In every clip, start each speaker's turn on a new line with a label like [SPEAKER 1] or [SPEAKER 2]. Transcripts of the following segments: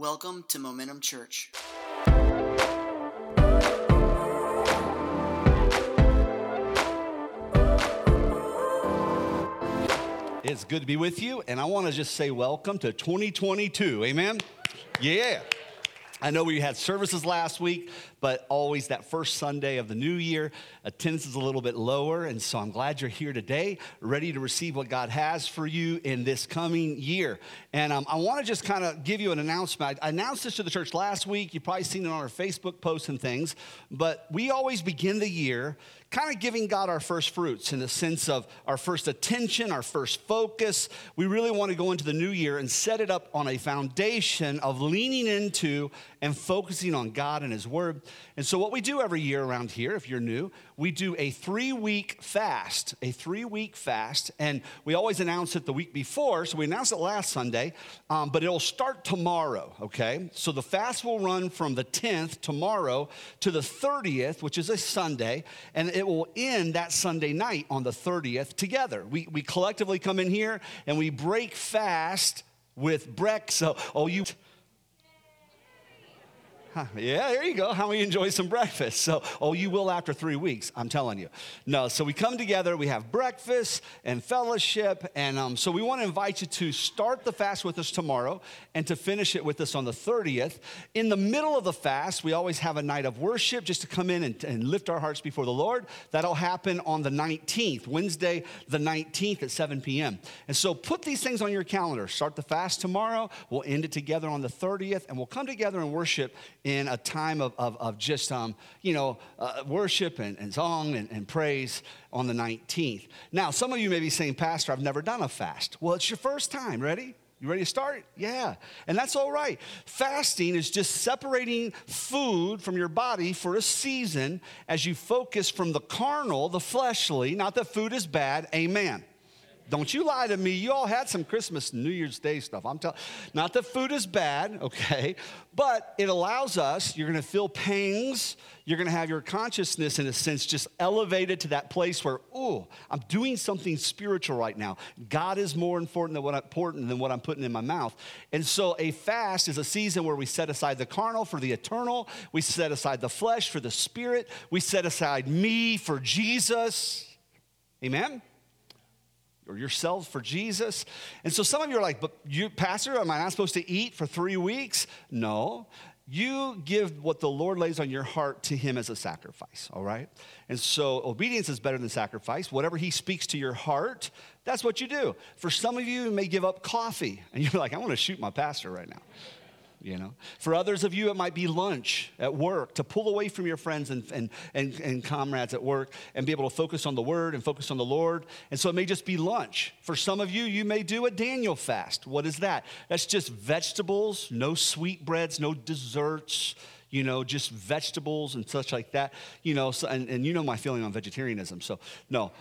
[SPEAKER 1] Welcome to Momentum Church.
[SPEAKER 2] It's good to be with you, and I want to just say welcome to 2022. Amen? Yeah. I know we had services last week, but always that first Sunday of the new year, attendance is a little bit lower. And so I'm glad you're here today, ready to receive what God has for you in this coming year. And um, I want to just kind of give you an announcement. I announced this to the church last week. You've probably seen it on our Facebook posts and things. But we always begin the year kind of giving God our first fruits in the sense of our first attention, our first focus. We really want to go into the new year and set it up on a foundation of leaning into and focusing on God and His Word. And so, what we do every year around here, if you're new, we do a three week fast, a three week fast. And we always announce it the week before. So, we announced it last Sunday, um, but it'll start tomorrow, okay? So, the fast will run from the 10th, tomorrow, to the 30th, which is a Sunday. And it will end that Sunday night on the 30th together. We, we collectively come in here and we break fast with Breck. So, oh, you yeah, there you go. How many enjoy some breakfast? So, oh, you will after three weeks, I'm telling you. No, so we come together, we have breakfast and fellowship. And um, so we want to invite you to start the fast with us tomorrow and to finish it with us on the 30th. In the middle of the fast, we always have a night of worship just to come in and, and lift our hearts before the Lord. That'll happen on the 19th, Wednesday, the 19th at 7 p.m. And so put these things on your calendar. Start the fast tomorrow. We'll end it together on the 30th, and we'll come together and worship in a time of, of, of just, um, you know, uh, worship and, and song and, and praise on the 19th. Now, some of you may be saying, Pastor, I've never done a fast. Well, it's your first time. Ready? You ready to start? Yeah. And that's all right. Fasting is just separating food from your body for a season as you focus from the carnal, the fleshly, not that food is bad. Amen. Don't you lie to me. You all had some Christmas New Year's Day stuff. I'm telling not that food is bad, okay, but it allows us, you're gonna feel pangs, you're gonna have your consciousness in a sense just elevated to that place where, oh, I'm doing something spiritual right now. God is more important than what I'm, important than what I'm putting in my mouth. And so a fast is a season where we set aside the carnal for the eternal, we set aside the flesh for the spirit, we set aside me for Jesus. Amen? Or yourselves for Jesus. And so some of you are like, but you, Pastor, am I not supposed to eat for three weeks? No. You give what the Lord lays on your heart to Him as a sacrifice, all right? And so obedience is better than sacrifice. Whatever He speaks to your heart, that's what you do. For some of you, you may give up coffee, and you're like, I want to shoot my pastor right now you know? For others of you it might be lunch at work to pull away from your friends and, and, and, and, comrades at work and be able to focus on the word and focus on the lord. And so it may just be lunch. For some of you you may do a daniel fast. What is that? That's just vegetables no sweetbreads, no desserts you know, just vegetables and such like that, you know, so, and, and you know my feeling on vegetarianism. So, no,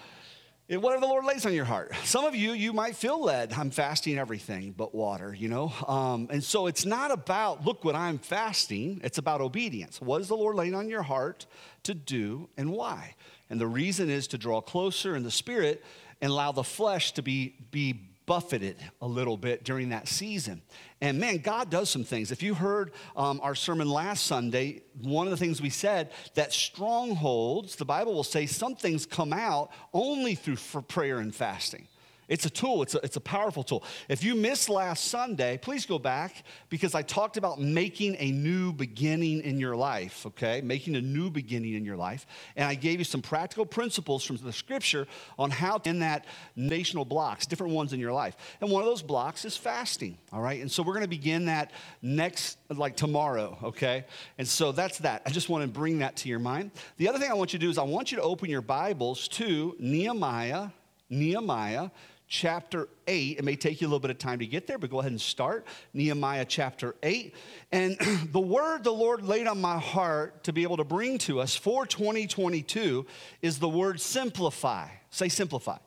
[SPEAKER 2] whatever the Lord lays on your heart. Some of you, you might feel led. I'm fasting everything but water, you know? Um, and so it's not about, look what I'm fasting. It's about obedience. What is the Lord laying on your heart to do and why? And the reason is to draw closer in the spirit and allow the flesh to be, be buffeted a little bit during that season. And man, God does some things. If you heard um, our sermon last Sunday, one of the things we said that strongholds, the Bible will say some things come out only through prayer and fasting. It's a tool, it's a, it's a powerful tool. If you missed last Sunday, please go back because I talked about making a new beginning in your life, okay? Making a new beginning in your life. And I gave you some practical principles from the scripture on how to in that national blocks, different ones in your life. And one of those blocks is fasting, all right? And so we're gonna begin that next, like tomorrow, okay? And so that's that. I just wanna bring that to your mind. The other thing I want you to do is I want you to open your Bibles to Nehemiah, Nehemiah chapter 8. It may take you a little bit of time to get there, but go ahead and start. Nehemiah chapter 8. And the word the Lord laid on my heart to be able to bring to us for 2022 is the word simplify. Say simplify.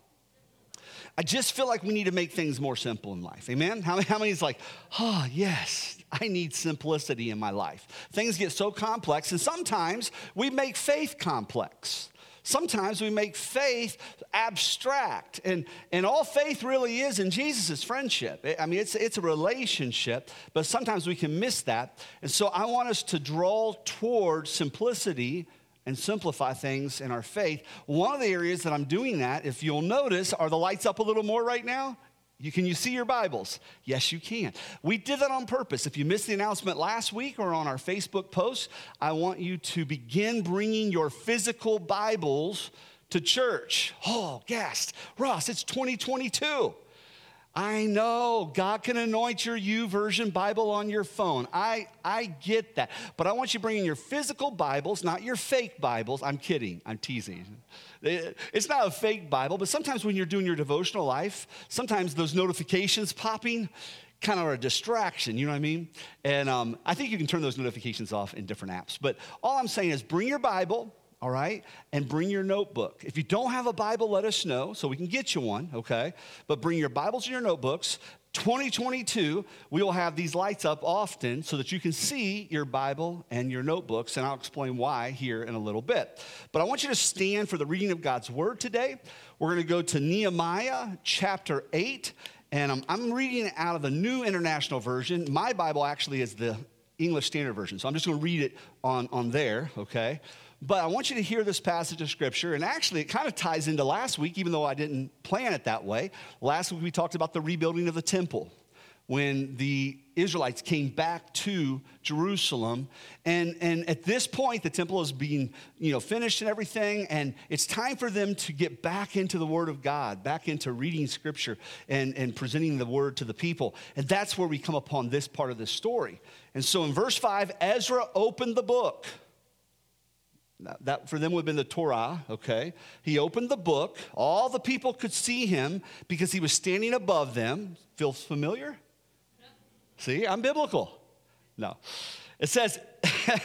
[SPEAKER 2] I just feel like we need to make things more simple in life. Amen? How, how many is like, oh, yes, I need simplicity in my life? Things get so complex, and sometimes we make faith complex. Sometimes we make faith abstract. And, and all faith really is in Jesus friendship. I mean, it's, it's a relationship, but sometimes we can miss that. And so I want us to draw toward simplicity and simplify things in our faith. One of the areas that I'm doing that, if you'll notice, are the lights up a little more right now? You, can you see your Bibles? Yes, you can. We did that on purpose. If you missed the announcement last week or on our Facebook post, I want you to begin bringing your physical Bibles to church. Oh, guest, Ross, it's 2022. I know God can anoint your YouVersion Bible on your phone. I, I get that. But I want you bringing your physical Bibles, not your fake Bibles. I'm kidding, I'm teasing. It's not a fake Bible, but sometimes when you're doing your devotional life, sometimes those notifications popping kind of are a distraction, you know what I mean? And um, I think you can turn those notifications off in different apps. But all I'm saying is bring your Bible all right? And bring your notebook. If you don't have a Bible, let us know so we can get you one, okay? But bring your Bibles and your notebooks. 2022, we will have these lights up often so that you can see your Bible and your notebooks, and I'll explain why here in a little bit. But I want you to stand for the reading of God's Word today. We're going to go to Nehemiah chapter 8, and I'm, I'm reading out of the New International Version. My Bible actually is the English Standard Version, so I'm just going to read it on, on there, okay? But I want you to hear this passage of scripture. And actually, it kind of ties into last week, even though I didn't plan it that way. Last week, we talked about the rebuilding of the temple when the Israelites came back to Jerusalem. And, and at this point, the temple is being you know, finished and everything. And it's time for them to get back into the Word of God, back into reading Scripture and, and presenting the Word to the people. And that's where we come upon this part of the story. And so in verse 5, Ezra opened the book. That for them would have been the Torah, okay? He opened the book. All the people could see him because he was standing above them. Feels familiar? See, I'm biblical. No. It says,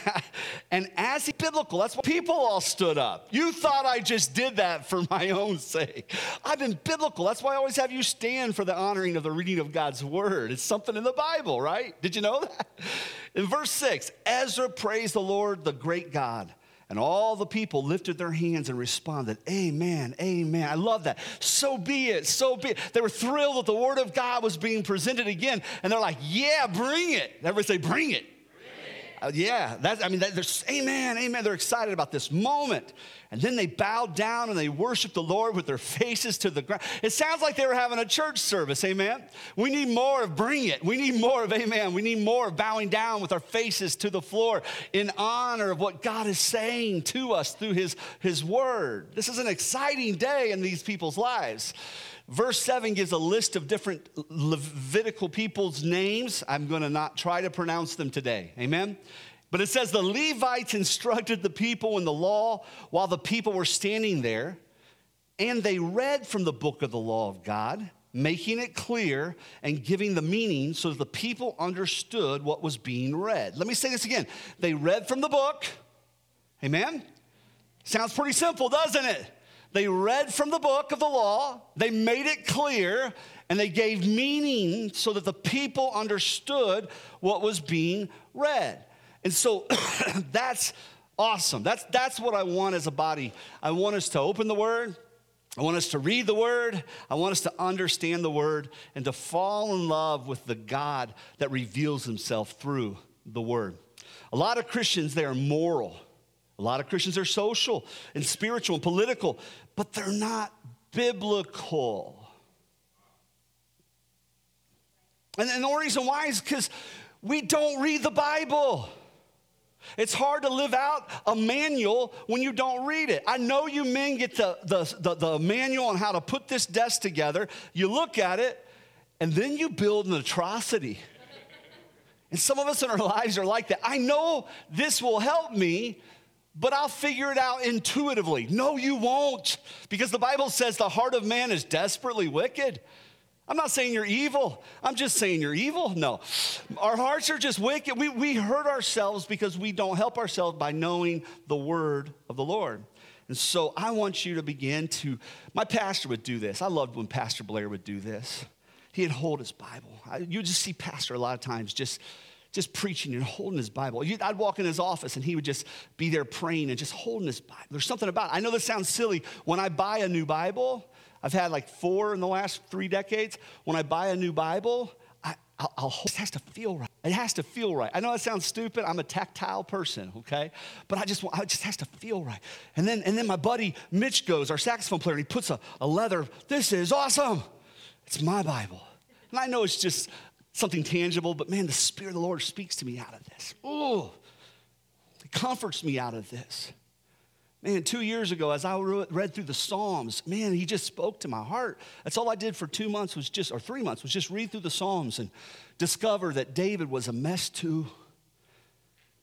[SPEAKER 2] and as he biblical, that's why people all stood up. You thought I just did that for my own sake. I've been biblical. That's why I always have you stand for the honoring of the reading of God's word. It's something in the Bible, right? Did you know that? In verse six, Ezra praised the Lord, the great God. And all the people lifted their hands and responded, Amen, Amen. I love that. So be it, so be it. They were thrilled that the Word of God was being presented again. And they're like, Yeah, bring it. Everybody say, Bring it. Uh, yeah, I mean, they're, amen, amen. They're excited about this moment. And then they bowed down and they worshiped the Lord with their faces to the ground. It sounds like they were having a church service, amen. We need more of bring it. We need more of amen. We need more of bowing down with our faces to the floor in honor of what God is saying to us through his, his word. This is an exciting day in these people's lives. Verse 7 gives a list of different Levitical people's names. I'm going to not try to pronounce them today. Amen? But it says the Levites instructed the people in the law while the people were standing there, and they read from the book of the law of God, making it clear and giving the meaning so that the people understood what was being read. Let me say this again. They read from the book. Amen? Sounds pretty simple, doesn't it? They read from the book of the law, they made it clear, and they gave meaning so that the people understood what was being read. And so that's awesome. That's, that's what I want as a body. I want us to open the Word. I want us to read the Word. I want us to understand the Word and to fall in love with the God that reveals Himself through the Word. A lot of Christians, they are moral. A lot of Christians are social and spiritual and political, but they're not biblical. And, and the reason why is because we don't read the Bible. It's hard to live out a manual when you don't read it. I know you men get the, the, the, the, manual on how to put this desk together. You look at it, and then you build an atrocity. And some of us in our lives are like that. I know this will help me, but I'll figure it out intuitively. No, you won't, because the Bible says the heart of man is desperately wicked. I'm not saying you're evil. I'm just saying you're evil. No. Our hearts are just wicked. We, we hurt ourselves because we don't help ourselves by knowing the word of the Lord. And so I want you to begin to, my pastor would do this. I loved when Pastor Blair would do this. He'd hold his Bible. I, you just see Pastor a lot of times just just preaching and holding his Bible. I'd walk in his office and he would just be there praying and just holding his Bible. There's something about it. I know this sounds silly. When I buy a new Bible, I've had like four in the last three decades. When I buy a new Bible, I, I'll, I'll, it has to feel right. It has to feel right. I know that sounds stupid. I'm a tactile person, okay? But I just want, it just has to feel right. And then, and then my buddy Mitch goes, our saxophone player, and he puts a, a leather. This is awesome. It's my Bible. And I know it's just something tangible, but man, the Spirit of the Lord speaks to me out of this. Oh, it comforts me out of this. Man, two years ago, as I read through the Psalms, man, he just spoke to my heart. That's all I did for two months was just, or three months, was just read through the Psalms and discover that David was a mess too.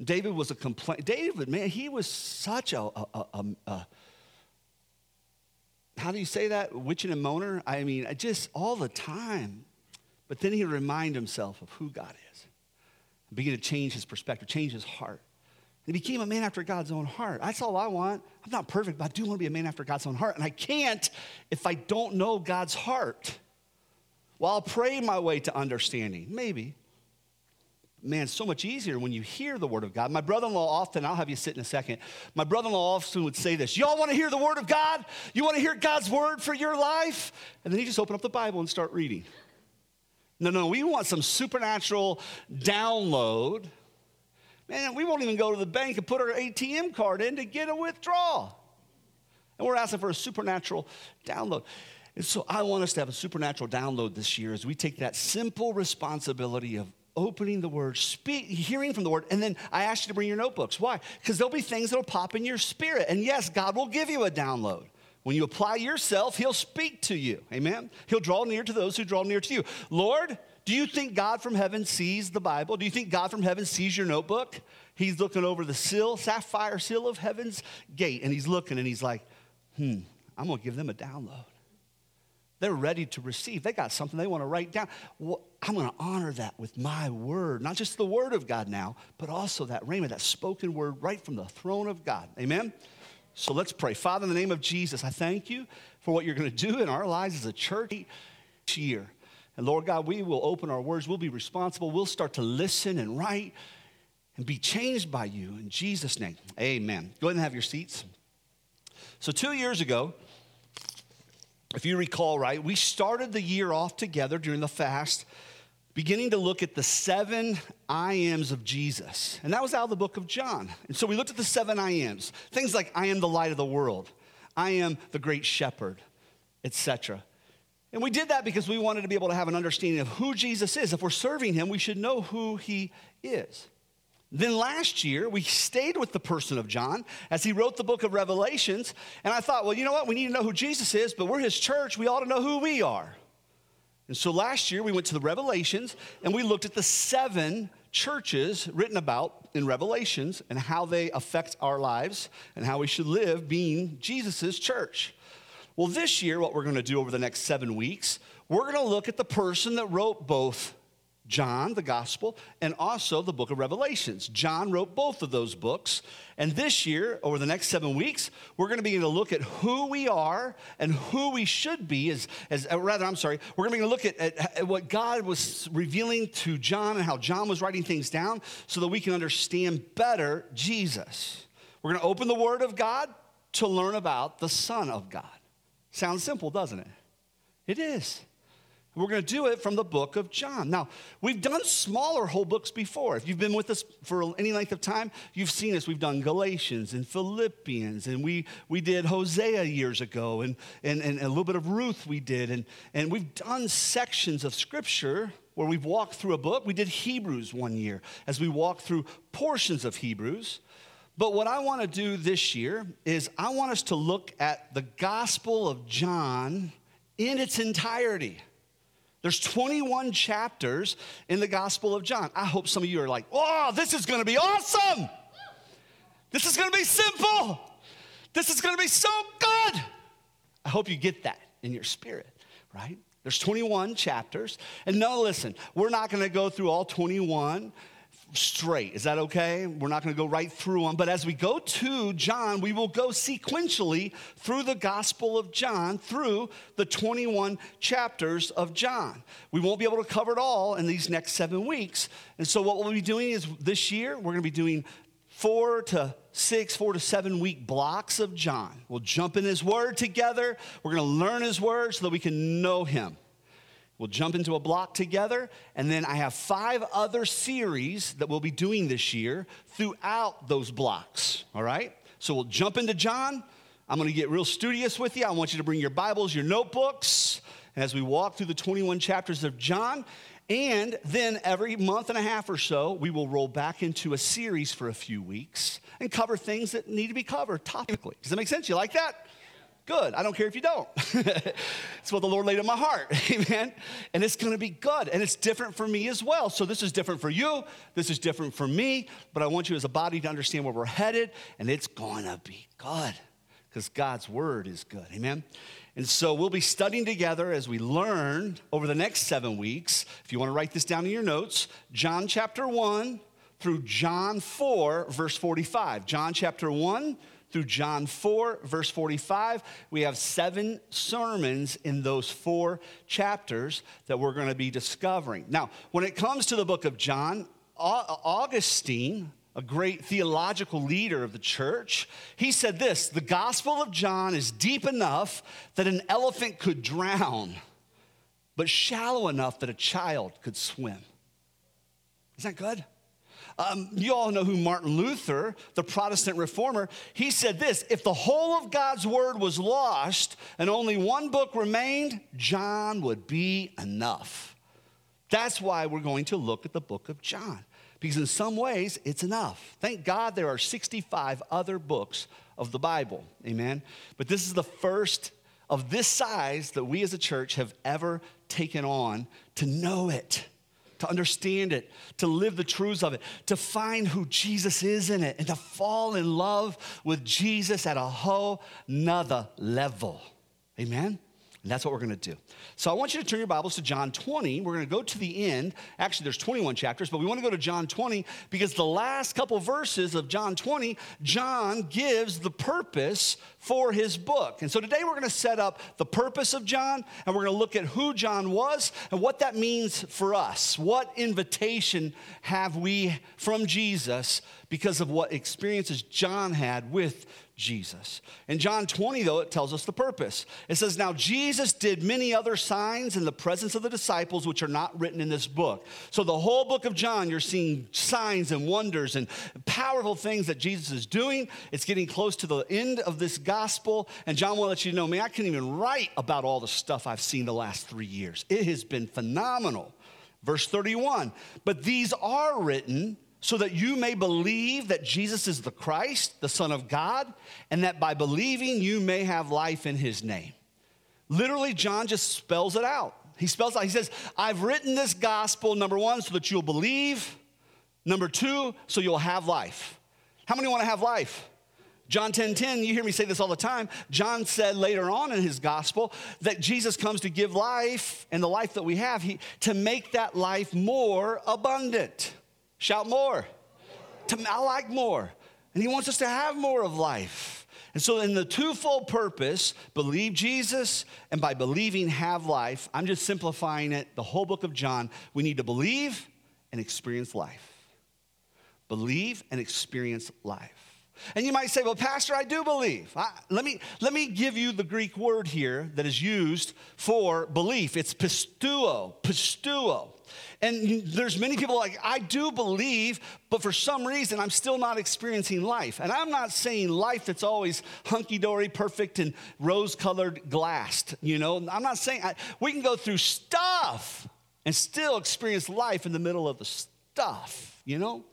[SPEAKER 2] David was a complaint. David, man, he was such a, a, a, a how do you say that? Witching and moaner? I mean, I just all the time. But then he would remind himself of who God is. And begin to change his perspective, change his heart. And he became a man after God's own heart. That's all I want. I'm not perfect, but I do want to be a man after God's own heart. And I can't if I don't know God's heart. Well, I'll pray my way to understanding. Maybe. Man, so much easier when you hear the word of God. My brother in law often, I'll have you sit in a second. My brother in law often would say this Y'all want to hear the word of God? You want to hear God's word for your life? And then he just open up the Bible and start reading. No, no, we want some supernatural download. Man, we won't even go to the bank and put our ATM card in to get a withdrawal. And we're asking for a supernatural download. And so I want us to have a supernatural download this year as we take that simple responsibility of opening the word, speak, hearing from the word, and then I ask you to bring your notebooks. Why? Because there'll be things that'll pop in your spirit. And yes, God will give you a download. When you apply yourself, He'll speak to you. Amen? He'll draw near to those who draw near to you. Lord, do you think God from heaven sees the Bible? Do you think God from heaven sees your notebook? He's looking over the sill, sapphire sill of heaven's gate, and he's looking and he's like, hmm, I'm gonna give them a download. They're ready to receive. They got something they wanna write down. Well, I'm gonna honor that with my word, not just the word of God now, but also that rhema, that spoken word right from the throne of God. Amen? So let's pray. Father, in the name of Jesus, I thank you for what you're going to do in our lives as a church each year. And Lord God, we will open our words, we'll be responsible, we'll start to listen and write and be changed by you. In Jesus' name, amen. Go ahead and have your seats. So, two years ago, if you recall right, we started the year off together during the fast beginning to look at the seven I ams of Jesus. And that was out of the book of John. And so we looked at the seven I ams. Things like I am the light of the world, I am the great shepherd, etc. And we did that because we wanted to be able to have an understanding of who Jesus is. If we're serving him, we should know who he is. Then last year, we stayed with the person of John as he wrote the book of Revelations. And I thought, well, you know what? We need to know who Jesus is, but we're his church. We ought to know who we are. And so last year we went to the Revelations and we looked at the seven churches written about in Revelations and how they affect our lives and how we should live being Jesus' church. Well, this year, what we're going to do over the next seven weeks, we're going to look at the person that wrote both John, the gospel, and also the book of Revelations. John wrote both of those books. And this year, over the next seven weeks, we're going to begin to look at who we are and who we should be, as, as uh, rather, I'm sorry, we're going to look at, at, at what God was revealing to John and how John was writing things down so that we can understand better Jesus. We're going to open the Word of God to learn about the Son of God. Sounds simple, doesn't it? It is. We're going to do it from the book of John. Now, we've done smaller whole books before. If you've been with us for any length of time, you've seen us. We've done Galatians and Philippians, and we, we did Hosea years ago, and, and, and a little bit of Ruth we did. And, and we've done sections of scripture where we've walked through a book. We did Hebrews one year as we walked through portions of Hebrews. But what I want to do this year is I want us to look at the Gospel of John in its entirety. There's 21 chapters in the Gospel of John. I hope some of you are like, oh, this is gonna be awesome. This is gonna be simple. This is gonna be so good. I hope you get that in your spirit, right? There's 21 chapters. And no, listen, we're not gonna go through all 21 straight. Is that okay? We're not going to go right through them. But as we go to John, we will go sequentially through the Gospel of John, through the 21 chapters of John. We won't be able to cover it all in these next seven weeks. And so, what we'll be doing is this year, we're going to be doing four to six, four to seven week blocks of John. We'll jump in his word together. We're going to learn his word so that we can know him. We'll jump into a block together, and then I have five other series that we'll be doing this year throughout those blocks, all right? So we'll jump into John. I'm gonna get real studious with you. I want you to bring your Bibles, your notebooks, as we walk through the 21 chapters of John. And then every month and a half or so, we will roll back into a series for a few weeks and cover things that need to be covered topically. Does that make sense? You like that? Good. I don't care if you don't. it's what the Lord laid in my heart. Amen. And it's going to be good. And it's different for me as well. So this is different for you. This is different for me. But I want you as a body to understand where we're headed. And it's going to be good because God's word is good. Amen. And so we'll be studying together as we learn over the next seven weeks. If you want to write this down in your notes, John chapter 1 through John 4, verse 45. John chapter 1 through John 4, verse 45. We have seven sermons in those four chapters that we're going to be discovering. Now, when it comes to the book of John, Augustine, a great theological leader of the church, he said this The Gospel of John is deep enough that an elephant could drown, but shallow enough that a child could swim. Isn't that good? Um, you all know who Martin Luther, the Protestant reformer, he said this if the whole of God's word was lost and only one book remained, John would be enough. That's why we're going to look at the book of John, because in some ways it's enough. Thank God there are 65 other books of the Bible. Amen. But this is the first of this size that we as a church have ever taken on to know it to understand it, to live the truths of it, to find who Jesus is in it, and to fall in love with Jesus at a whole nother level. Amen? And that's what we're going to do. So I want you to turn your Bibles to John 20. We're going to go to the end. Actually, there's 21 chapters, but we want to go to John 20 because the last couple verses of John 20, John gives the purpose for his book. And so today we're going to set up the purpose of John and we're going to look at who John was and what that means for us. What invitation have we from Jesus because of what experiences John had with Jesus. In John 20, though, it tells us the purpose. It says, Now Jesus did many other signs in the presence of the disciples, which are not written in this book. So, the whole book of John, you're seeing signs and wonders and powerful things that Jesus is doing. It's getting close to the end of this gospel. And John will let you know, man, I can't even write about all the stuff I've seen the last three years. It has been phenomenal. Verse 31 But these are written so that you may believe that Jesus is the Christ, the Son of God, and that by believing you may have life in his name. Literally, John just spells it out. He spells out, he says, I've written this gospel, number one, so that you'll believe. Number two, so you'll have life. How many want to have life? John 10 10, you hear me say this all the time. John said later on in his gospel that Jesus comes to give life and the life that we have, he, to make that life more abundant. Shout more. To, I like more. And he wants us to have more of life. And so, in the twofold purpose, believe Jesus and by believing, have life, I'm just simplifying it. The whole book of John, we need to believe and experience life. Believe and experience life. And you might say, well, Pastor, I do believe. I, let, me, let me give you the Greek word here that is used for belief. It's pistuo, pisteuo. And there's many people like, I do believe, but for some reason I'm still not experiencing life. And I'm not saying life that's always hunky dory, perfect, and rose colored glassed. You know, I'm not saying I, we can go through stuff and still experience life in the middle of the stuff, you know?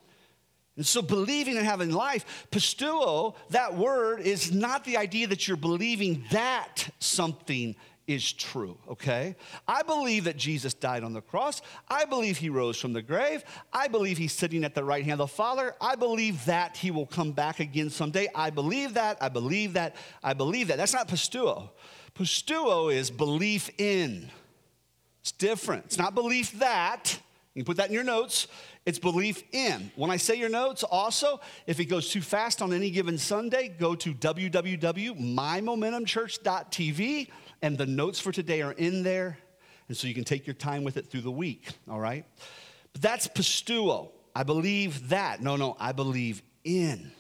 [SPEAKER 2] And so believing and having life, pisteuo, that word is not the idea that you're believing that something is true, okay? I believe that Jesus died on the cross. I believe he rose from the grave. I believe he's sitting at the right hand of the Father. I believe that he will come back again someday. I believe that. I believe that. I believe that. That's not pisteuo. Pisteuo is belief in. It's different. It's not belief that, You can put that in your notes. It's belief in. When I say your notes, also, if it goes too fast on any given Sunday, go to www.mymomentumchurch.tv, and the notes for today are in there. And so you can take your time with it through the week, all right? But that's pisteuo. I believe that. No, no, I believe in.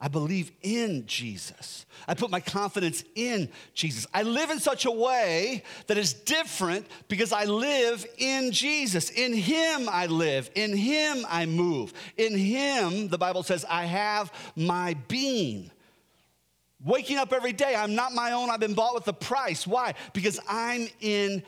[SPEAKER 2] I believe in Jesus. I put my confidence in Jesus. I live in such a way that is different because I live in Jesus. In Him I live. In Him I move. In Him, the Bible says, I have my being. Waking up every day, I'm not my own. I've been bought with a price. Why? Because I'm in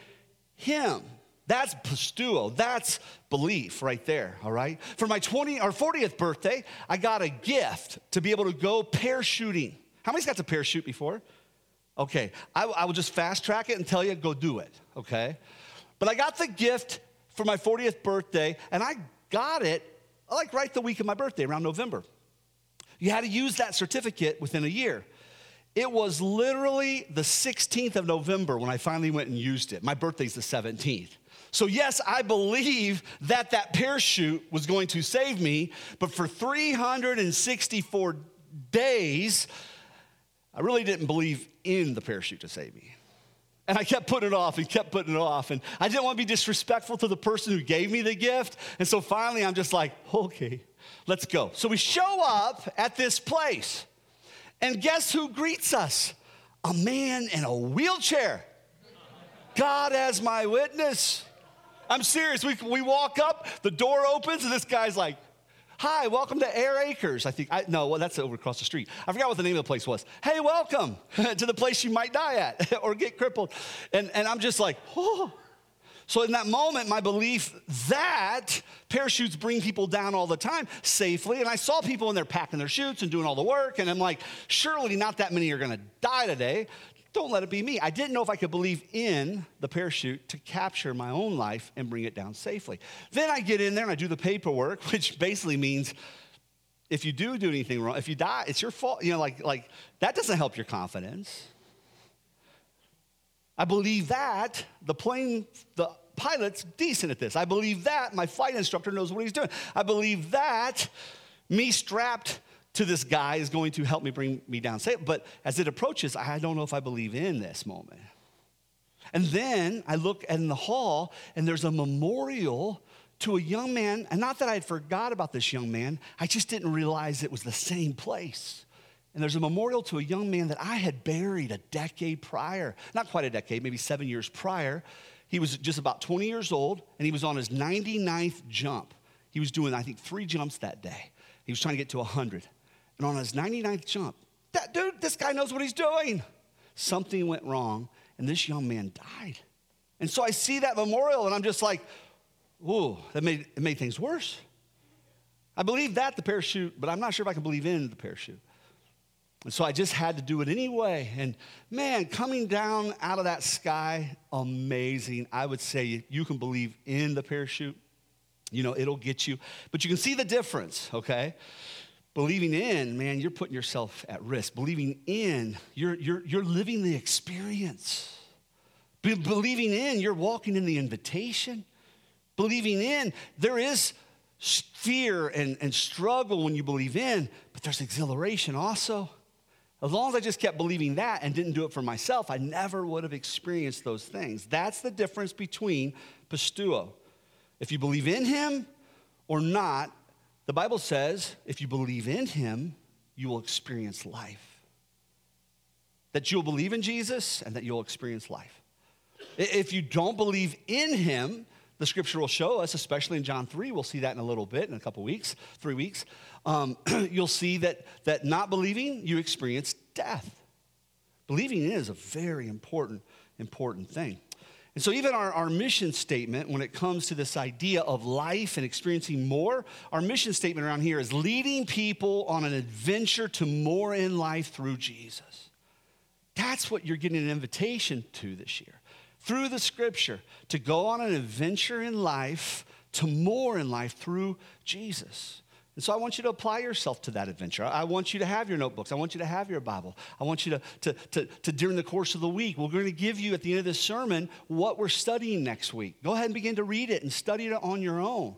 [SPEAKER 2] Him. That's pisteuo. That's belief right there, all right? For my 20 or 40th birthday, I got a gift to be able to go parachuting. How many's got to parachute before? Okay, I, I will just fast track it and tell you, go do it, okay? But I got the gift for my 40th birthday, and I got it like right the week of my birthday, around November. You had to use that certificate within a year. It was literally the 16th of November when I finally went and used it. My birthday's the 17th. So, yes, I believe that that parachute was going to save me, but for 364 days, I really didn't believe in the parachute to save me. And I kept putting it off and kept putting it off. And I didn't want to be disrespectful to the person who gave me the gift. And so finally, I'm just like, okay, let's go. So we show up at this place. And guess who greets us? A man in a wheelchair. God as my witness. I'm serious. We, we walk up, the door opens, and this guy's like, Hi, welcome to Air Acres. I think, I, no, well, that's over across the street. I forgot what the name of the place was. Hey, welcome to the place you might die at or get crippled. And, and I'm just like, oh. So in that moment, my belief that parachutes bring people down all the time safely, and I saw people in there packing their chutes and doing all the work, and I'm like, surely not that many are gonna die today. Don't let it be me. I didn't know if I could believe in the parachute to capture my own life and bring it down safely. Then I get in there and I do the paperwork, which basically means if you do do anything wrong, if you die, it's your fault. You know, like, like that doesn't help your confidence. I believe that the plane, the pilot's decent at this. I believe that my flight instructor knows what he's doing. I believe that me strapped to this guy is going to help me bring me down safe. But as it approaches, I don't know if I believe in this moment. And then I look in the hall, and there's a memorial to a young man. And not that I had forgot about this young man, I just didn't realize it was the same place. And there's a memorial to a young man that I had buried a decade prior, not quite a decade, maybe seven years prior. He was just about 20 years old, and he was on his 99th jump. He was doing, I think, three jumps that day. He was trying to get to 100. And on his 99th jump, that dude, this guy knows what he's doing. Something went wrong, and this young man died. And so I see that memorial, and I'm just like, ooh, that made, it made things worse. I believe that, the parachute, but I'm not sure if I can believe in the parachute. And so I just had to do it anyway. And man, coming down out of that sky, amazing. I would say you can believe in the parachute. You know, it'll get you. But you can see the difference, okay? Believing in, man, you're putting yourself at risk. Believing in, you're, you're, you're living the experience. Be- believing in, you're walking in the invitation. Believing in, there is fear and, and struggle when you believe in, but there's exhilaration also. As long as I just kept believing that and didn't do it for myself, I never would have experienced those things. That's the difference between pisteuo. If you believe in him or not, the Bible says if you believe in him, you will experience life. That you'll believe in Jesus and that you'll experience life. If you don't believe in him, the scripture will show us, especially in John 3, we'll see that in a little bit, in a couple weeks, three weeks. Um, you'll see that, that not believing, you experience death. Believing is a very important, important thing. And so, even our, our mission statement, when it comes to this idea of life and experiencing more, our mission statement around here is leading people on an adventure to more in life through Jesus. That's what you're getting an invitation to this year. Through the scripture, to go on an adventure in life to more in life through Jesus. And so I want you to apply yourself to that adventure. I want you to have your notebooks. I want you to have your Bible. I want you to, to, to, to during the course of the week, we're going to give you at the end of this sermon what we're studying next week. Go ahead and begin to read it and study it on your own.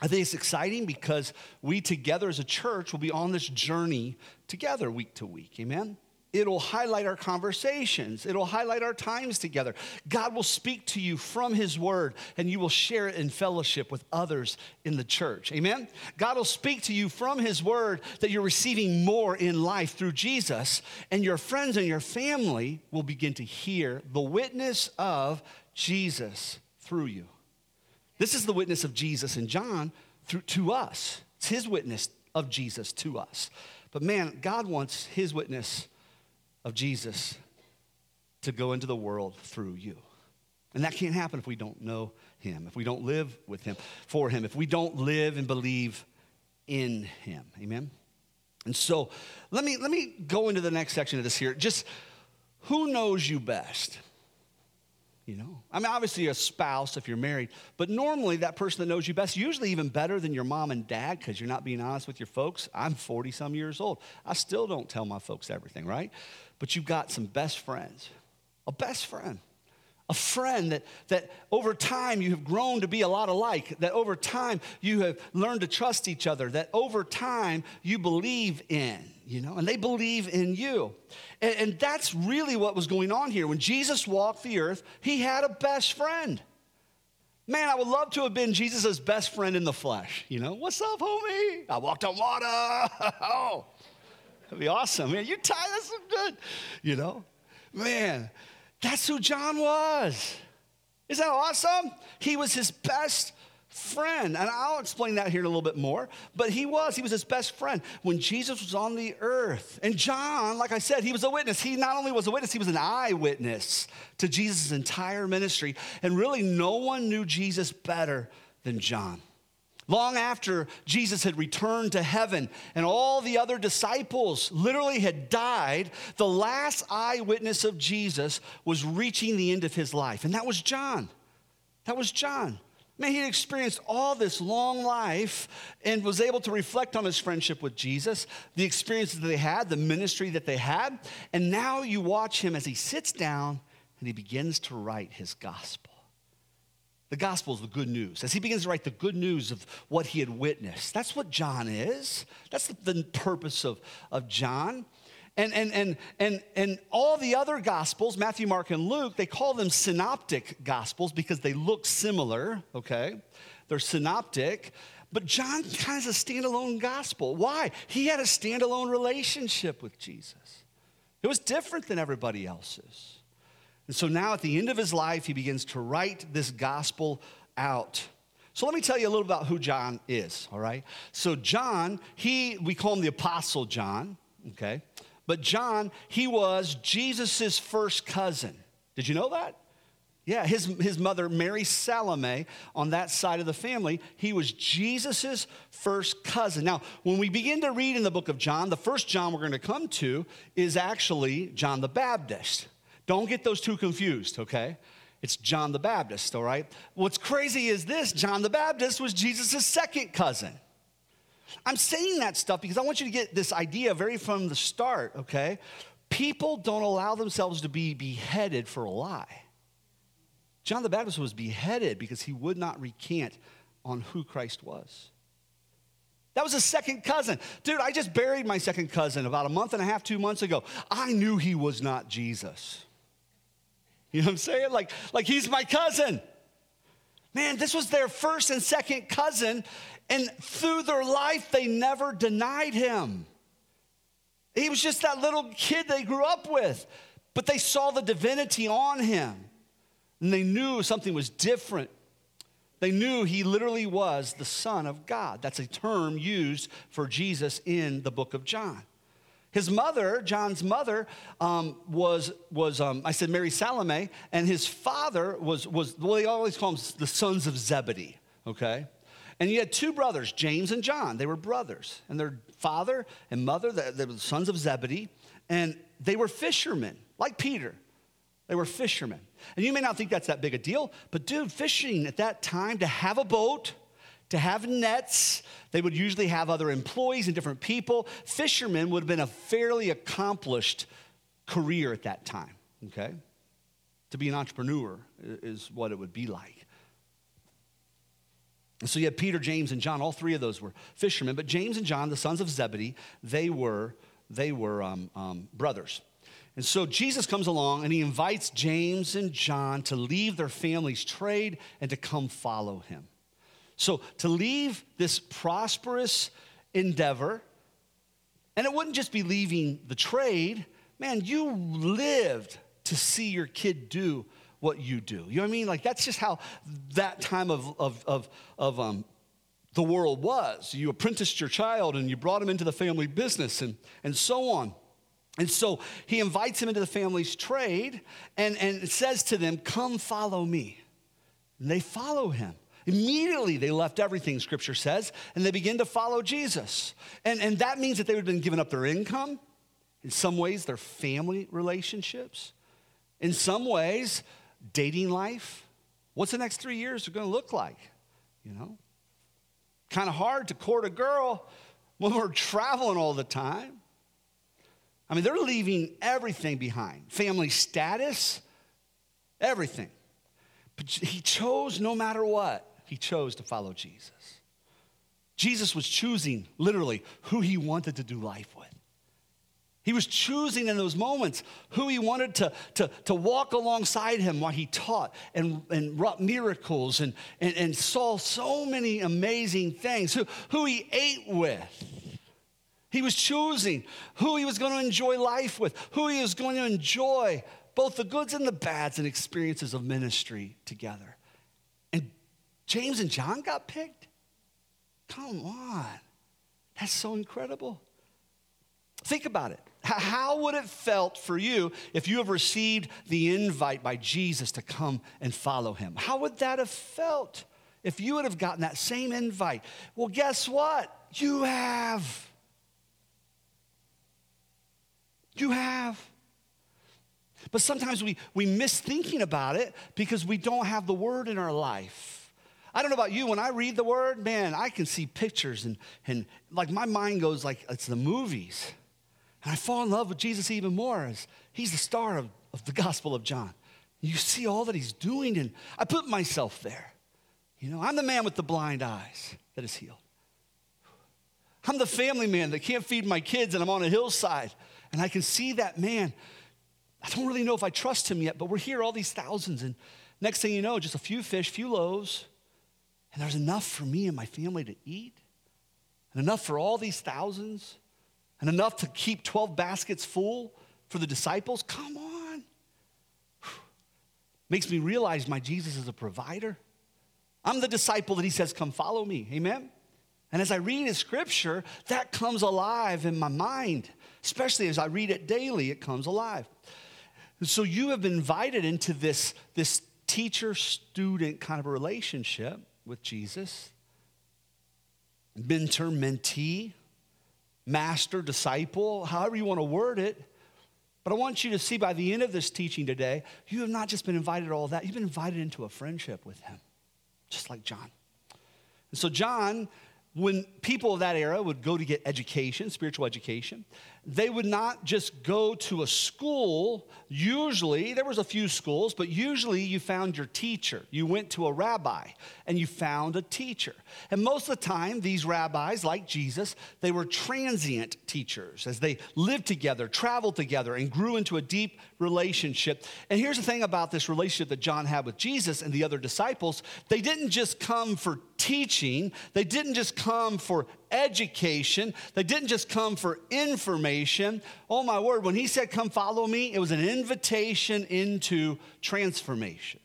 [SPEAKER 2] I think it's exciting because we together as a church will be on this journey together week to week. Amen? It'll highlight our conversations. It'll highlight our times together. God will speak to you from His Word, and you will share it in fellowship with others in the church. Amen? God will speak to you from His Word that you're receiving more in life through Jesus, and your friends and your family will begin to hear the witness of Jesus through you. This is the witness of Jesus and John through, to us. It's His witness of Jesus to us. But man, God wants His witness of Jesus to go into the world through you. And that can't happen if we don't know him, if we don't live with him, for him, if we don't live and believe in him. Amen? And so let me, let me go into the next section of this here. Just who knows you best? You know, I mean, obviously a spouse if you're married, but normally that person that knows you best, usually even better than your mom and dad because you're not being honest with your folks. I'm 40 some years old. I still don't tell my folks everything, right? But you've got some best friends, a best friend. A friend that, that over time you have grown to be a lot alike, that over time you have learned to trust each other, that over time you believe in, you know, and they believe in you. And, and that's really what was going on here. When Jesus walked the earth, he had a best friend. Man, I would love to have been Jesus' best friend in the flesh. You know, what's up, homie? I walked on water. oh, That'd be awesome. Man, you're tired. That's so good. You know? Man, that's who John was. Isn't that awesome? He was his best friend. And I'll explain that here in a little bit more. But he was, he was his best friend when Jesus was on the earth. And John, like I said, he was a witness. He not only was a witness, he was an eyewitness to Jesus' entire ministry. And really, no one knew Jesus better than John. Long after Jesus had returned to heaven and all the other disciples literally had died, the last eyewitness of Jesus was reaching the end of his life, and that was John. That was John. Man, he had experienced all this long life and was able to reflect on his friendship with Jesus, the experiences that they had, the ministry that they had. And now you watch him as he sits down and he begins to write his gospel. The gospel is the good news. As he begins to write the good news of what he had witnessed. That's what John is. That's the, the purpose of, of John. And, and, and, and, and all the other gospels, Matthew, Mark, and Luke, they call them synoptic gospels because they look similar, okay? They're synoptic. But John kind of is a standalone gospel. Why? He had a standalone relationship with Jesus. It was different than everybody else's. And so now at the end of his life, he begins to write this gospel out. So let me tell you a little about who John is, all right? So John, he we call him the apostle John, okay? But John, he was Jesus's first cousin. Did you know that? Yeah, his, his mother, Mary Salome, on that side of the family, he was Jesus's first cousin. Now, when we begin to read in the book of John, the first John we're going to come to is actually John the Baptist. Don't get those two confused, okay? It's John the Baptist, all right? What's crazy is this John the Baptist was Jesus' second cousin. I'm saying that stuff because I want you to get this idea very from the start, okay? People don't allow themselves to be beheaded for a lie. John the Baptist was beheaded because he would not recant on who Christ was. That was his second cousin. Dude, I just buried my second cousin about a month and a half, two months ago. I knew he was not Jesus. You know what I'm saying? Like, like he's my cousin. Man, this was their first and second cousin, and through their life, they never denied him. He was just that little kid they grew up with, but they saw the divinity on him, and they knew something was different. They knew he literally was the Son of God. That's a term used for Jesus in the book of John. His mother, John's mother, um, was, was um, I said Mary Salome, and his father was, was, well, they always call them the sons of Zebedee, okay? And he had two brothers, James and John. They were brothers. And their father and mother, they were the sons of Zebedee, and they were fishermen, like Peter. They were fishermen. And you may not think that's that big a deal, but dude, fishing at that time, to have a boat, to have nets. They would usually have other employees and different people. Fishermen would have been a fairly accomplished career at that time, okay? To be an entrepreneur is what it would be like. And so you had Peter, James, and John. All three of those were fishermen. But James and John, the sons of Zebedee, they were, they were um, um, brothers. And so Jesus comes along and he invites James and John to leave their family's trade and to come follow him. So to leave this prosperous endeavor, and it wouldn't just be leaving the trade, man, you lived to see your kid do what you do. You know what I mean? Like that's just how that time of, of, of, of um, the world was. You apprenticed your child and you brought him into the family business and, and so on. And so he invites him into the family's trade and, and says to them, Come follow me. And they follow him. Immediately they left everything, scripture says, and they begin to follow Jesus. And, and that means that they would have been giving up their income, in some ways, their family relationships, in some ways, dating life. What's the next three years are going to look like? You know? Kind of hard to court a girl when we're traveling all the time. I mean, they're leaving everything behind family status, everything. But he chose no matter what, he chose to follow Jesus. Jesus was choosing literally who he wanted to do life with. He was choosing in those moments who he wanted to, to, to walk alongside him while he taught and, and wrought miracles and, and, and saw so many amazing things, who, who he ate with. He was choosing who he was going to enjoy life with, who he was going to enjoy both the goods and the bads and experiences of ministry together. James and John got picked? Come on. That's so incredible. Think about it. How would it felt for you if you have received the invite by Jesus to come and follow him? How would that have felt if you would have gotten that same invite? Well, guess what? You have. You have. But sometimes we, we miss thinking about it because we don't have the word in our life. I don't know about you, when I read the word, man, I can see pictures and, and like my mind goes like it's the movies. And I fall in love with Jesus even more as he's the star of, of the Gospel of John. You see all that he's doing, and I put myself there. You know, I'm the man with the blind eyes that is healed. I'm the family man that can't feed my kids, and I'm on a hillside, and I can see that man. I don't really know if I trust him yet, but we're here, all these thousands, and next thing you know, just a few fish, few loaves, and there's enough for me and my family to eat, and enough for all these thousands and enough to keep 12 baskets full for the disciples? Come on. Makes me realize my Jesus is a provider. I'm the disciple that he says, Come follow me. Amen? And as I read his scripture, that comes alive in my mind, especially as I read it daily, it comes alive. And so you have been invited into this, this teacher student kind of a relationship with Jesus, mentor mentee master, disciple, however you want to word it. But I want you to see by the end of this teaching today, you have not just been invited to all that, you've been invited into a friendship with him, just like John. And so, John, when people of that era would go to get education, spiritual education, they would not just go to a school. Usually, there was a few schools, but usually you found your teacher. You went to a rabbi and you found a teacher. And most of the time, these rabbis, like Jesus, they were transient teachers as they lived together, traveled together, and grew into a deep relationship. And here's the thing about this relationship that John had with Jesus and the other disciples they didn't just come for teaching, they didn't just come for education. They didn't just come for information. Oh, my word, when he said, Come follow me, it was an invitation into transformation.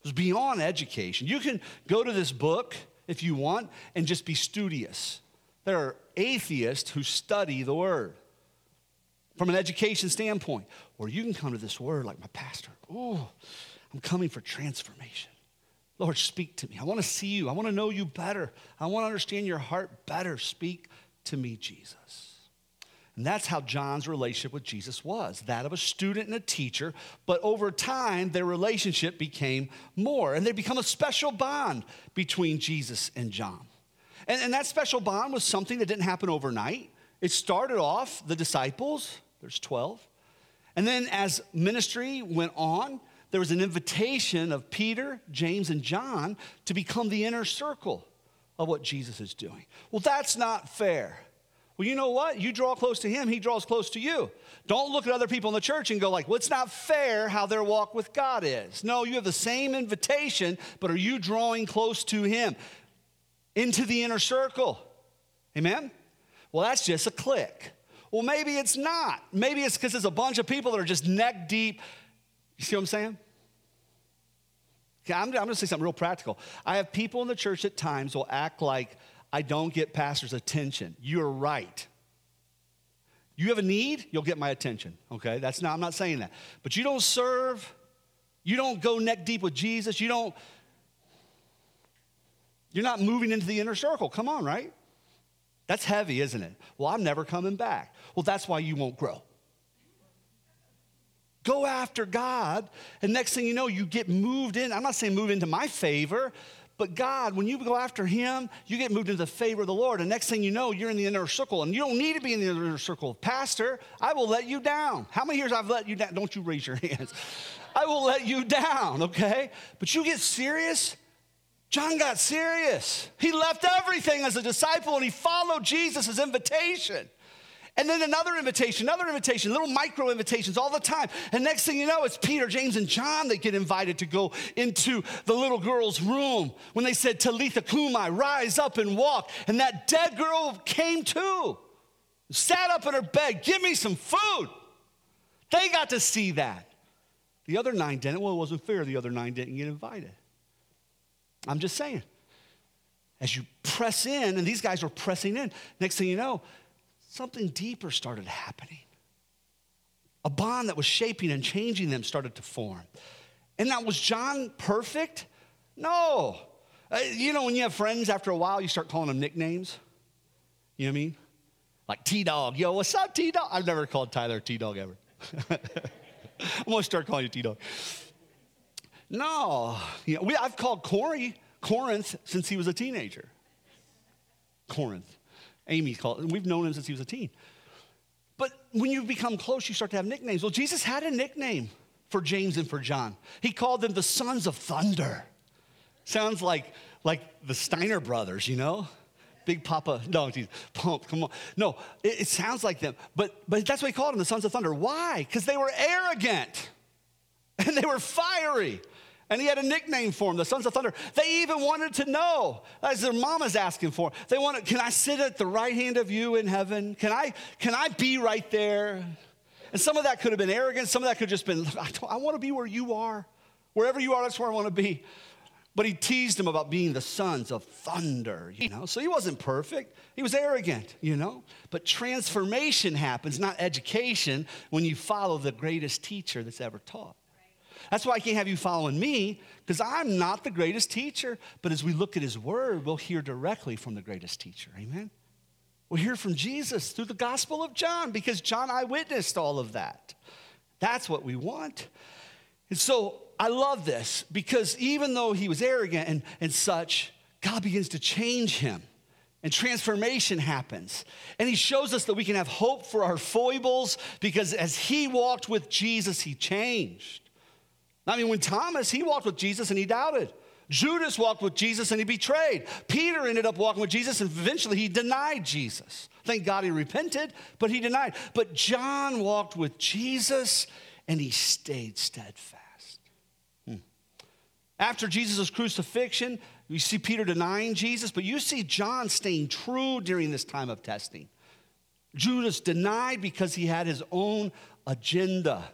[SPEAKER 2] It was beyond education. You can go to this book if you want and just be studious. There are atheists who study the word from an education standpoint. Or you can come to this word like my pastor. Oh, I'm coming for transformation. Lord, speak to me. I want to see you. I want to know you better. I want to understand your heart better. Speak to me, Jesus. And that's how John's relationship with Jesus was that of a student and a teacher. But over time, their relationship became more, and they become a special bond between Jesus and John. And, and that special bond was something that didn't happen overnight. It started off the disciples, there's 12. And then as ministry went on, there was an invitation of Peter, James, and John to become the inner circle of what Jesus is doing. Well, that's not fair. Well, you know what? You draw close to him, he draws close to you. Don't look at other people in the church and go like, "Well, it's not fair how their walk with God is." No, you have the same invitation, but are you drawing close to him into the inner circle? Amen. Well, that's just a clique. Well, maybe it's not. Maybe it's because there's a bunch of people that are just neck deep. You see what I'm saying? Okay, I'm, I'm going to say something real practical. I have people in the church at times will act like I don't get pastor's attention. You're right. You have a need, you'll get my attention. Okay, that's not. I'm not saying that. But you don't serve. You don't go neck deep with Jesus. You don't. You're not moving into the inner circle. Come on, right? That's heavy, isn't it? Well, I'm never coming back. Well, that's why you won't grow. Go after God, and next thing you know, you get moved in. I'm not saying move into my favor, but God, when you go after Him, you get moved into the favor of the Lord. And next thing you know, you're in the inner circle. And you don't need to be in the inner circle. Pastor, I will let you down. How many years I've let you down? Don't you raise your hands. I will let you down, okay? But you get serious, John got serious. He left everything as a disciple and he followed Jesus' invitation. And then another invitation, another invitation, little micro invitations all the time. And next thing you know, it's Peter, James, and John that get invited to go into the little girl's room when they said, Talitha Cumi, rise up and walk. And that dead girl came to, sat up in her bed, give me some food. They got to see that. The other nine didn't. Well, it wasn't fair. The other nine didn't get invited. I'm just saying. As you press in, and these guys were pressing in, next thing you know, something deeper started happening. A bond that was shaping and changing them started to form. And now, was John perfect? No. Uh, you know, when you have friends, after a while, you start calling them nicknames. You know what I mean? Like T Dog. Yo, what's up, T Dog? I've never called Tyler T Dog ever. I'm gonna start calling you T Dog. No, you know, we, I've called Corey Corinth since he was a teenager. Corinth. Amy called, we've known him since he was a teen. But when you become close, you start to have nicknames. Well, Jesus had a nickname for James and for John. He called them the sons of thunder. Sounds like, like the Steiner brothers, you know? Big Papa, no, geez, pump, come on. No, it, it sounds like them. But, but that's what he called them, the sons of thunder. Why? Because they were arrogant and they were fiery. And he had a nickname for them, the Sons of Thunder. They even wanted to know, as their mama's asking for, they wanted, can I sit at the right hand of you in heaven? Can I, can I be right there? And some of that could have been arrogance. Some of that could have just been, I, I want to be where you are. Wherever you are, that's where I want to be. But he teased them about being the sons of thunder, you know. So he wasn't perfect. He was arrogant, you know. But transformation happens, not education, when you follow the greatest teacher that's ever taught. That's why I can't have you following me, because I'm not the greatest teacher. But as we look at his word, we'll hear directly from the greatest teacher. Amen? We'll hear from Jesus through the Gospel of John, because John eyewitnessed all of that. That's what we want. And so I love this because even though he was arrogant and, and such, God begins to change him and transformation happens. And he shows us that we can have hope for our foibles because as he walked with Jesus, he changed. I mean, when Thomas, he walked with Jesus and he doubted. Judas walked with Jesus and he betrayed. Peter ended up walking with Jesus and eventually he denied Jesus. Thank God he repented, but he denied. But John walked with Jesus and he stayed steadfast. Hmm. After Jesus' crucifixion, you see Peter denying Jesus, but you see John staying true during this time of testing. Judas denied because he had his own agenda.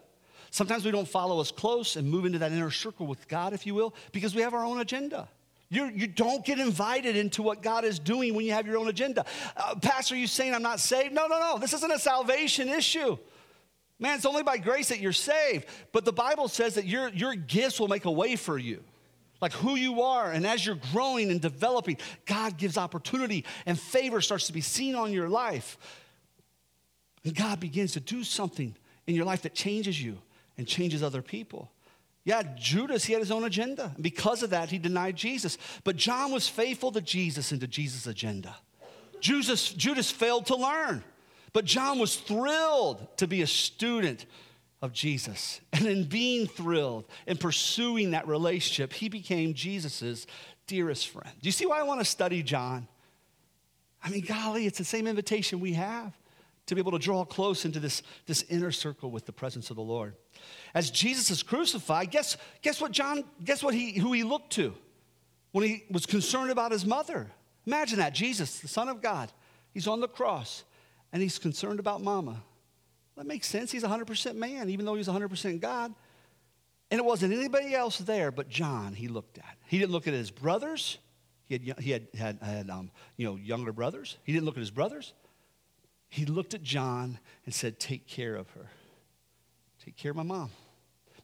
[SPEAKER 2] Sometimes we don't follow us close and move into that inner circle with God, if you will, because we have our own agenda. You're, you do not get invited into what God is doing when you have your own agenda. Uh, Pastor, are you saying I'm not saved? No, no, no. This isn't a salvation issue. Man, it's only by grace that you're saved. But the Bible says that your, your gifts will make a way for you. Like who you are. And as you're growing and developing, God gives opportunity and favor starts to be seen on your life. And God begins to do something in your life that changes you and changes other people. Yeah, Judas, he had his own agenda. And because of that, he denied Jesus. But John was faithful to Jesus and to Jesus' agenda. Judas, Judas failed to learn, but John was thrilled to be a student of Jesus. And in being thrilled and pursuing that relationship, he became Jesus' dearest friend. Do you see why I want to study John? I mean, golly, it's the same invitation we have to be able to draw close into this, this inner circle with the presence of the Lord. As Jesus is crucified, guess, guess what John, guess what he who he looked to when he was concerned about his mother? Imagine that. Jesus, the Son of God, he's on the cross and he's concerned about mama. That makes sense. He's 100% man, even though he's 100% God. And it wasn't anybody else there but John he looked at. He didn't look at his brothers. He had, he had, had, had um, you know, younger brothers. He didn't look at his brothers. He looked at John and said, Take care of her. Take care of my mom.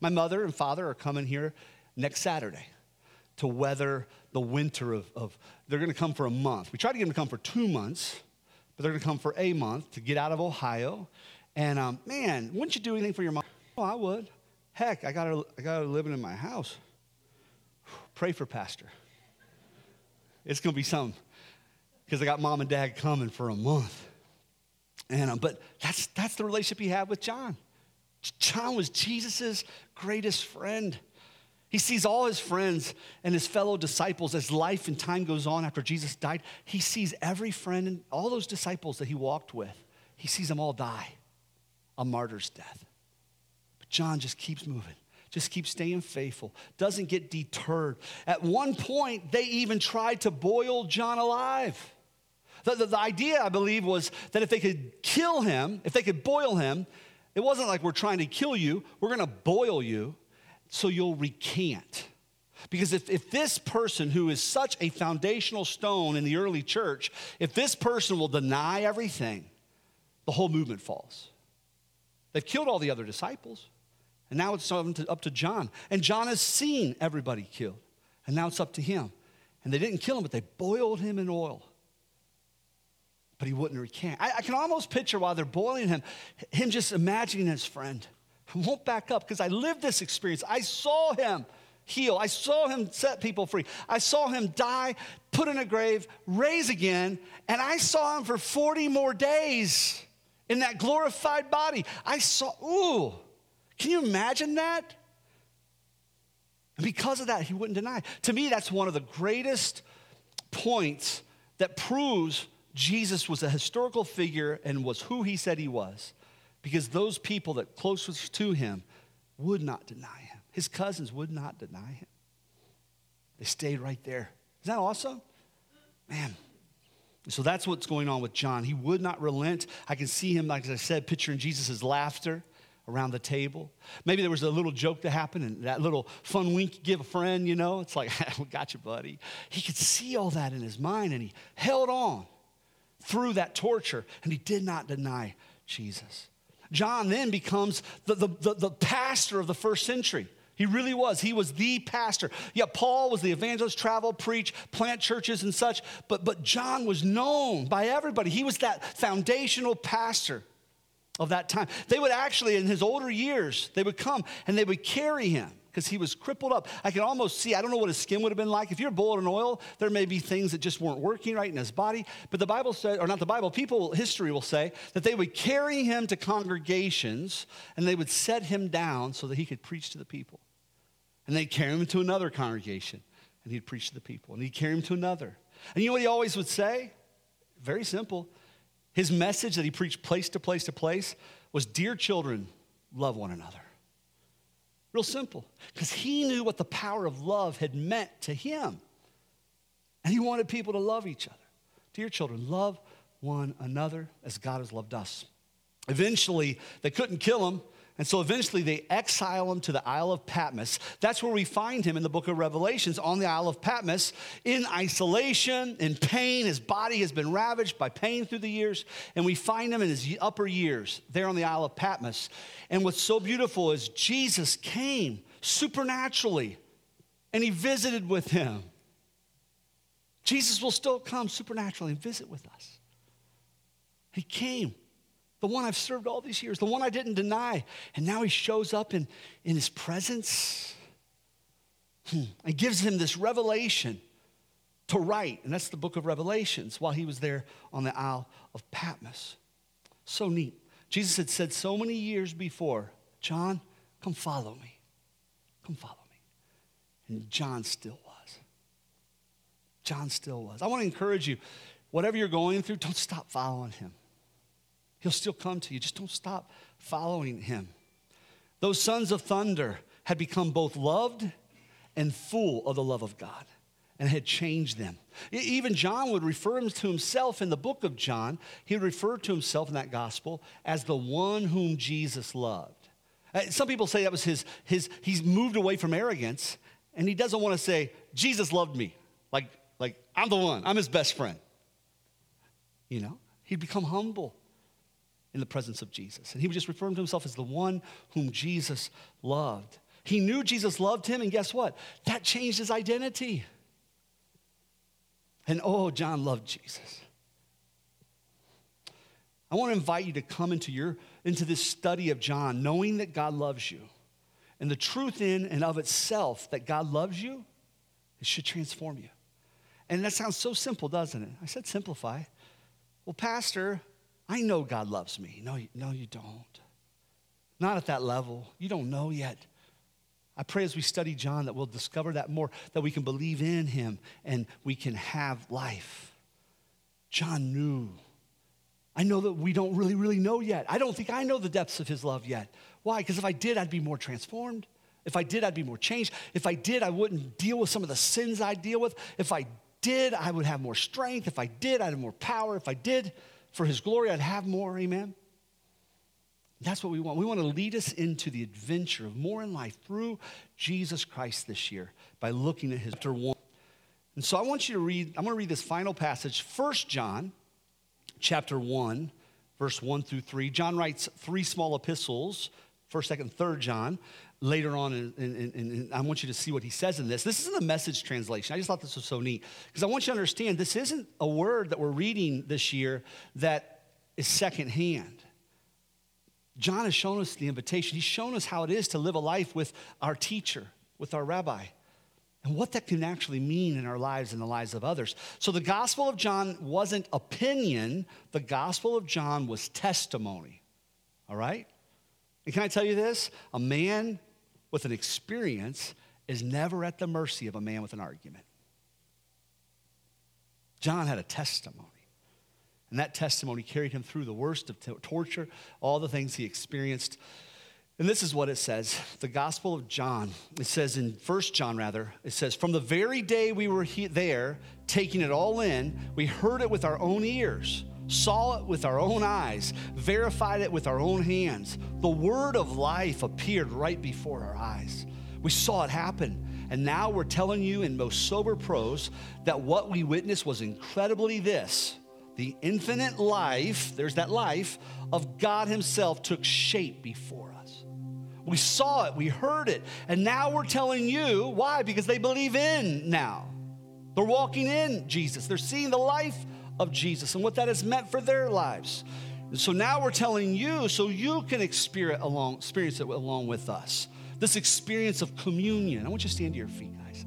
[SPEAKER 2] My mother and father are coming here next Saturday to weather the winter of, of they're going to come for a month. We tried to get them to come for two months, but they're going to come for a month to get out of Ohio. And um, man, wouldn't you do anything for your mom? Oh, I would. Heck, I got her, I got her living in my house. Pray for Pastor. It's going to be something because I got mom and dad coming for a month. And, um, but that's, that's the relationship he had with John. John was Jesus' greatest friend. He sees all his friends and his fellow disciples as life and time goes on after Jesus died. He sees every friend and all those disciples that he walked with, he sees them all die a martyr's death. But John just keeps moving, just keeps staying faithful, doesn't get deterred. At one point, they even tried to boil John alive. The, the, the idea, I believe, was that if they could kill him, if they could boil him, it wasn't like we're trying to kill you, we're going to boil you so you'll recant. Because if, if this person who is such a foundational stone in the early church, if this person will deny everything, the whole movement falls. They've killed all the other disciples, and now it's up to, up to John. And John has seen everybody killed, and now it's up to him. And they didn't kill him, but they boiled him in oil. But he wouldn't recant. I, I can almost picture while they're boiling him, him just imagining his friend I won't back up because I lived this experience. I saw him heal. I saw him set people free. I saw him die, put in a grave, raise again, and I saw him for 40 more days in that glorified body. I saw, ooh, can you imagine that? And because of that, he wouldn't deny. To me, that's one of the greatest points that proves Jesus was a historical figure and was who he said he was because those people that closest to him would not deny him. His cousins would not deny him. They stayed right there. Isn't that awesome? Man. So that's what's going on with John. He would not relent. I can see him, like I said, picturing Jesus' laughter around the table. Maybe there was a little joke that happened and that little fun wink you give a friend, you know? It's like, we got you, buddy. He could see all that in his mind and he held on through that torture and he did not deny Jesus. John then becomes the, the, the, the, pastor of the first century. He really was. He was the pastor. Yeah, Paul was the evangelist, travel, preach, plant churches and such, but, but John was known by everybody. He was that foundational pastor of that time. They would actually, in his older years, they would come and they would carry him because he was crippled up. I can almost see, I don't know what his skin would have been like. If you're boiled in oil, there may be things that just weren't working right in his body. But the Bible said, or not the Bible, people, history will say that they would carry him to congregations and they would set him down so that he could preach to the people. And they'd carry him to another congregation and he'd preach to the people. And he'd carry him to another. And you know what he always would say? Very simple. His message that he preached place to place to place was Dear children, love one another. Real simple. Because he knew what the power of love had meant to him. And he wanted people to love each other. Dear children, love one another as God has loved us. Eventually, they couldn't kill him and so eventually they exile him to the Isle of Patmos. That's where we find him in the book of Revelations on the Isle of Patmos in isolation, in pain. His body has been ravaged by pain through the years. And we find him in his upper years there on the Isle of Patmos. And what's so beautiful is Jesus came supernaturally and he visited with him. Jesus will still come supernaturally and visit with us. He came the one I've served all these years, the one I didn't deny. And now he shows up in, in his presence hmm, and gives him this revelation to write. And that's the book of Revelations while he was there on the Isle of Patmos. So neat. Jesus had said so many years before, John, come follow me. Come follow me. And John still was. John still was. I want to encourage you, whatever you're going through, don't stop following him. He'll still come to you. Just don't stop following him. Those sons of thunder had become both loved and full of the love of God and had changed them. Even John would refer to himself in the book of John, he would refer to himself in that gospel as the one whom Jesus loved. Uh, some people say that was his, his he's moved away from arrogance and he doesn't want to say, Jesus loved me. Like, like I'm the one, I'm his best friend. You know, he'd become humble in the presence of Jesus. And he would just refer to himself as the one whom Jesus loved. He knew Jesus loved him, and guess what? That changed his identity. And oh, John loved Jesus. I want to invite you to come into your into this study of John, knowing that God loves you. And the truth in and of itself that God loves you, it should transform you. And that sounds so simple, doesn't it? I said simplify. Well, Pastor, I know God loves me. No, no, you don't. Not at that level. You don't know yet. I pray as we study John that we'll discover that more, that we can believe in him and we can have life. John knew. I know that we don't really, really know yet. I don't think I know the depths of his love yet. Why? Because if I did, I'd be more transformed. If I did, I'd be more changed. If I did, I wouldn't deal with some of the sins I deal with. If I did, I would have more strength. If I did, I'd have more power. If I did, for his glory, I'd have more. Amen. That's what we want. We want to lead us into the adventure of more in life through Jesus Christ this year by looking at his chapter one. And so I want you to read, I'm going to read this final passage, First John chapter 1, verse 1 through 3. John writes three small epistles, 1st, 2nd, 3rd John. Later on, and I want you to see what he says in this. This isn't a message translation. I just thought this was so neat because I want you to understand this isn't a word that we're reading this year that is secondhand. John has shown us the invitation. He's shown us how it is to live a life with our teacher, with our rabbi, and what that can actually mean in our lives and the lives of others. So the Gospel of John wasn't opinion, the Gospel of John was testimony. All right? And can I tell you this? A man with an experience is never at the mercy of a man with an argument. John had a testimony. And that testimony carried him through the worst of t- torture, all the things he experienced. And this is what it says the Gospel of John. It says in First John, rather, it says, From the very day we were he- there, taking it all in, we heard it with our own ears, saw it with our own eyes, verified it with our own hands. The word of life appeared right before our eyes. We saw it happen. And now we're telling you in most sober prose that what we witnessed was incredibly this the infinite life, there's that life, of God Himself took shape before us. We saw it, we heard it, and now we're telling you why? Because they believe in now. They're walking in Jesus, they're seeing the life of Jesus and what that has meant for their lives. So now we're telling you so you can experience, along, experience it along with us. This experience of communion. I want you to stand to your feet, guys.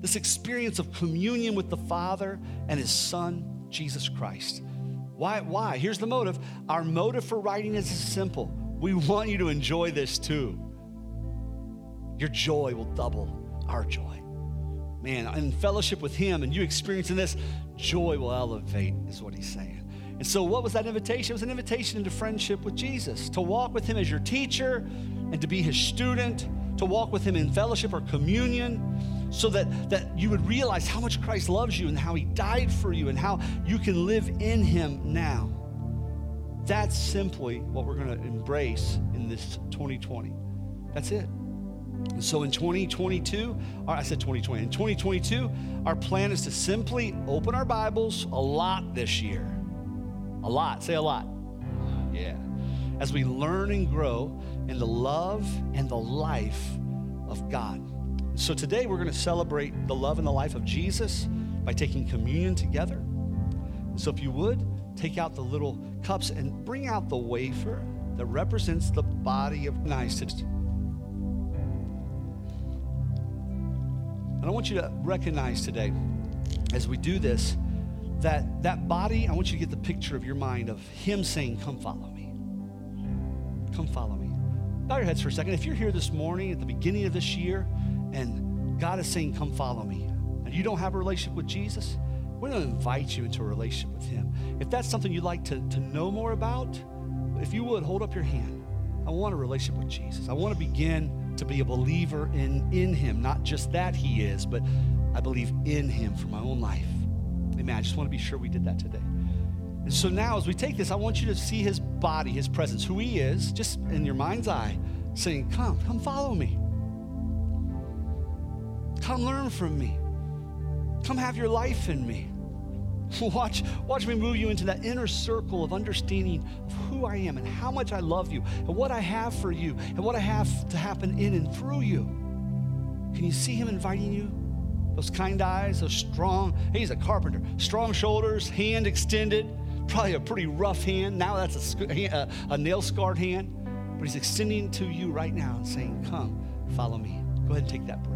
[SPEAKER 2] This experience of communion with the Father and His Son Jesus Christ. Why? Why? Here's the motive. Our motive for writing is simple. We want you to enjoy this too. Your joy will double our joy. Man, in fellowship with Him and you experiencing this, joy will elevate, is what He's saying. And so, what was that invitation? It was an invitation into friendship with Jesus, to walk with Him as your teacher and to be His student, to walk with Him in fellowship or communion so that, that you would realize how much Christ loves you and how he died for you and how you can live in him now. That's simply what we're going to embrace in this 2020. That's it. And so in 2022, or I said 2020, in 2022, our plan is to simply open our Bibles a lot this year. A lot. Say a lot. Yeah. As we learn and grow in the love and the life of God. So today we're going to celebrate the love and the life of Jesus by taking communion together. So if you would, take out the little cups and bring out the wafer that represents the body of Christ. And I want you to recognize today, as we do this, that that body, I want you to get the picture of your mind of him saying, Come follow me. Come follow me. Bow your heads for a second. If you're here this morning at the beginning of this year and God is saying, Come follow me, and you don't have a relationship with Jesus, we're going to invite you into a relationship with Him. If that's something you'd like to, to know more about, if you would hold up your hand. I want a relationship with Jesus. I want to begin to be a believer in, in Him, not just that He is, but I believe in Him for my own life. Amen. I just want to be sure we did that today. And so now, as we take this, I want you to see His body, His presence, who He is, just in your mind's eye, saying, Come, come follow me. Come learn from me. Come have your life in me. Watch, watch me move you into that inner circle of understanding of who I am and how much I love you and what I have for you and what I have to happen in and through you. Can you see him inviting you? Those kind eyes, those strong, he's a carpenter, strong shoulders, hand extended, probably a pretty rough hand. Now that's a, a, a nail scarred hand, but he's extending to you right now and saying, Come, follow me. Go ahead and take that bread.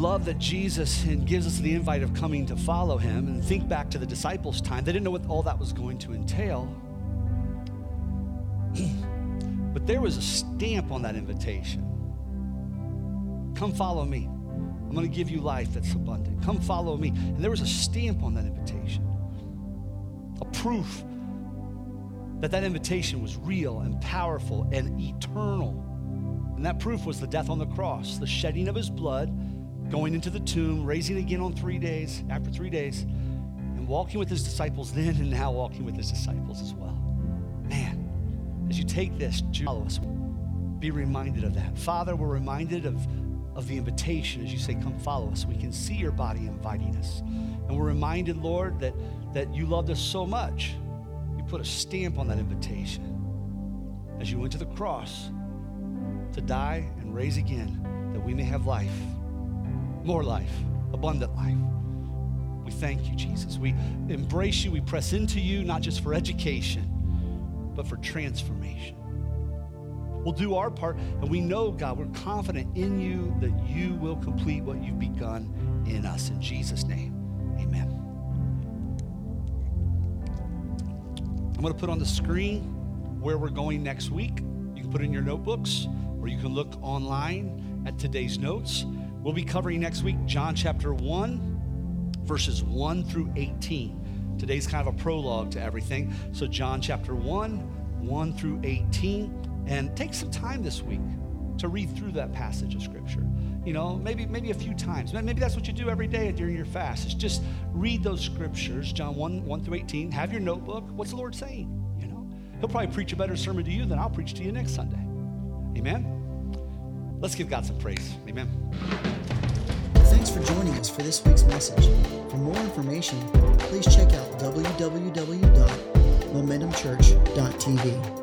[SPEAKER 2] Love that Jesus and gives us the invite of coming to follow him and think back to the disciples' time. They didn't know what all that was going to entail. but there was a stamp on that invitation. Come follow me. I'm going to give you life that's abundant. Come follow me. And there was a stamp on that invitation, a proof that that invitation was real and powerful and eternal. And that proof was the death on the cross, the shedding of his blood going into the tomb, raising again on three days, after three days, and walking with his disciples then and now walking with his disciples as well. Man, as you take this, follow us. Be reminded of that. Father, we're reminded of, of the invitation as you say, Come follow us. We can see your body inviting us. And we're reminded, Lord, that, that you loved us so much. You put a stamp on that invitation as you went to the cross to die and raise again that we may have life more life, abundant life. We thank you, Jesus. We embrace you. We press into you, not just for education, but for transformation. We'll do our part, and we know, God, we're confident in you that you will complete what you've begun in us. In Jesus' name, amen. I'm going to put on the screen where we're going next week. You can put in your notebooks, or you can look online at today's notes. We'll be covering next week John chapter 1, verses 1 through 18. Today's kind of a prologue to everything. So, John chapter 1, 1 through 18. And take some time this week to read through that passage of scripture. You know, maybe maybe a few times. Maybe that's what you do every day during your fast. Is just read those scriptures, John 1, 1 through 18. Have your notebook. What's the Lord saying? You know, He'll probably preach a better sermon to you than I'll preach to you next Sunday. Amen. Let's give God some praise. Amen.
[SPEAKER 1] Thanks for joining us for this week's message. For more information, please check out www.momentumchurch.tv.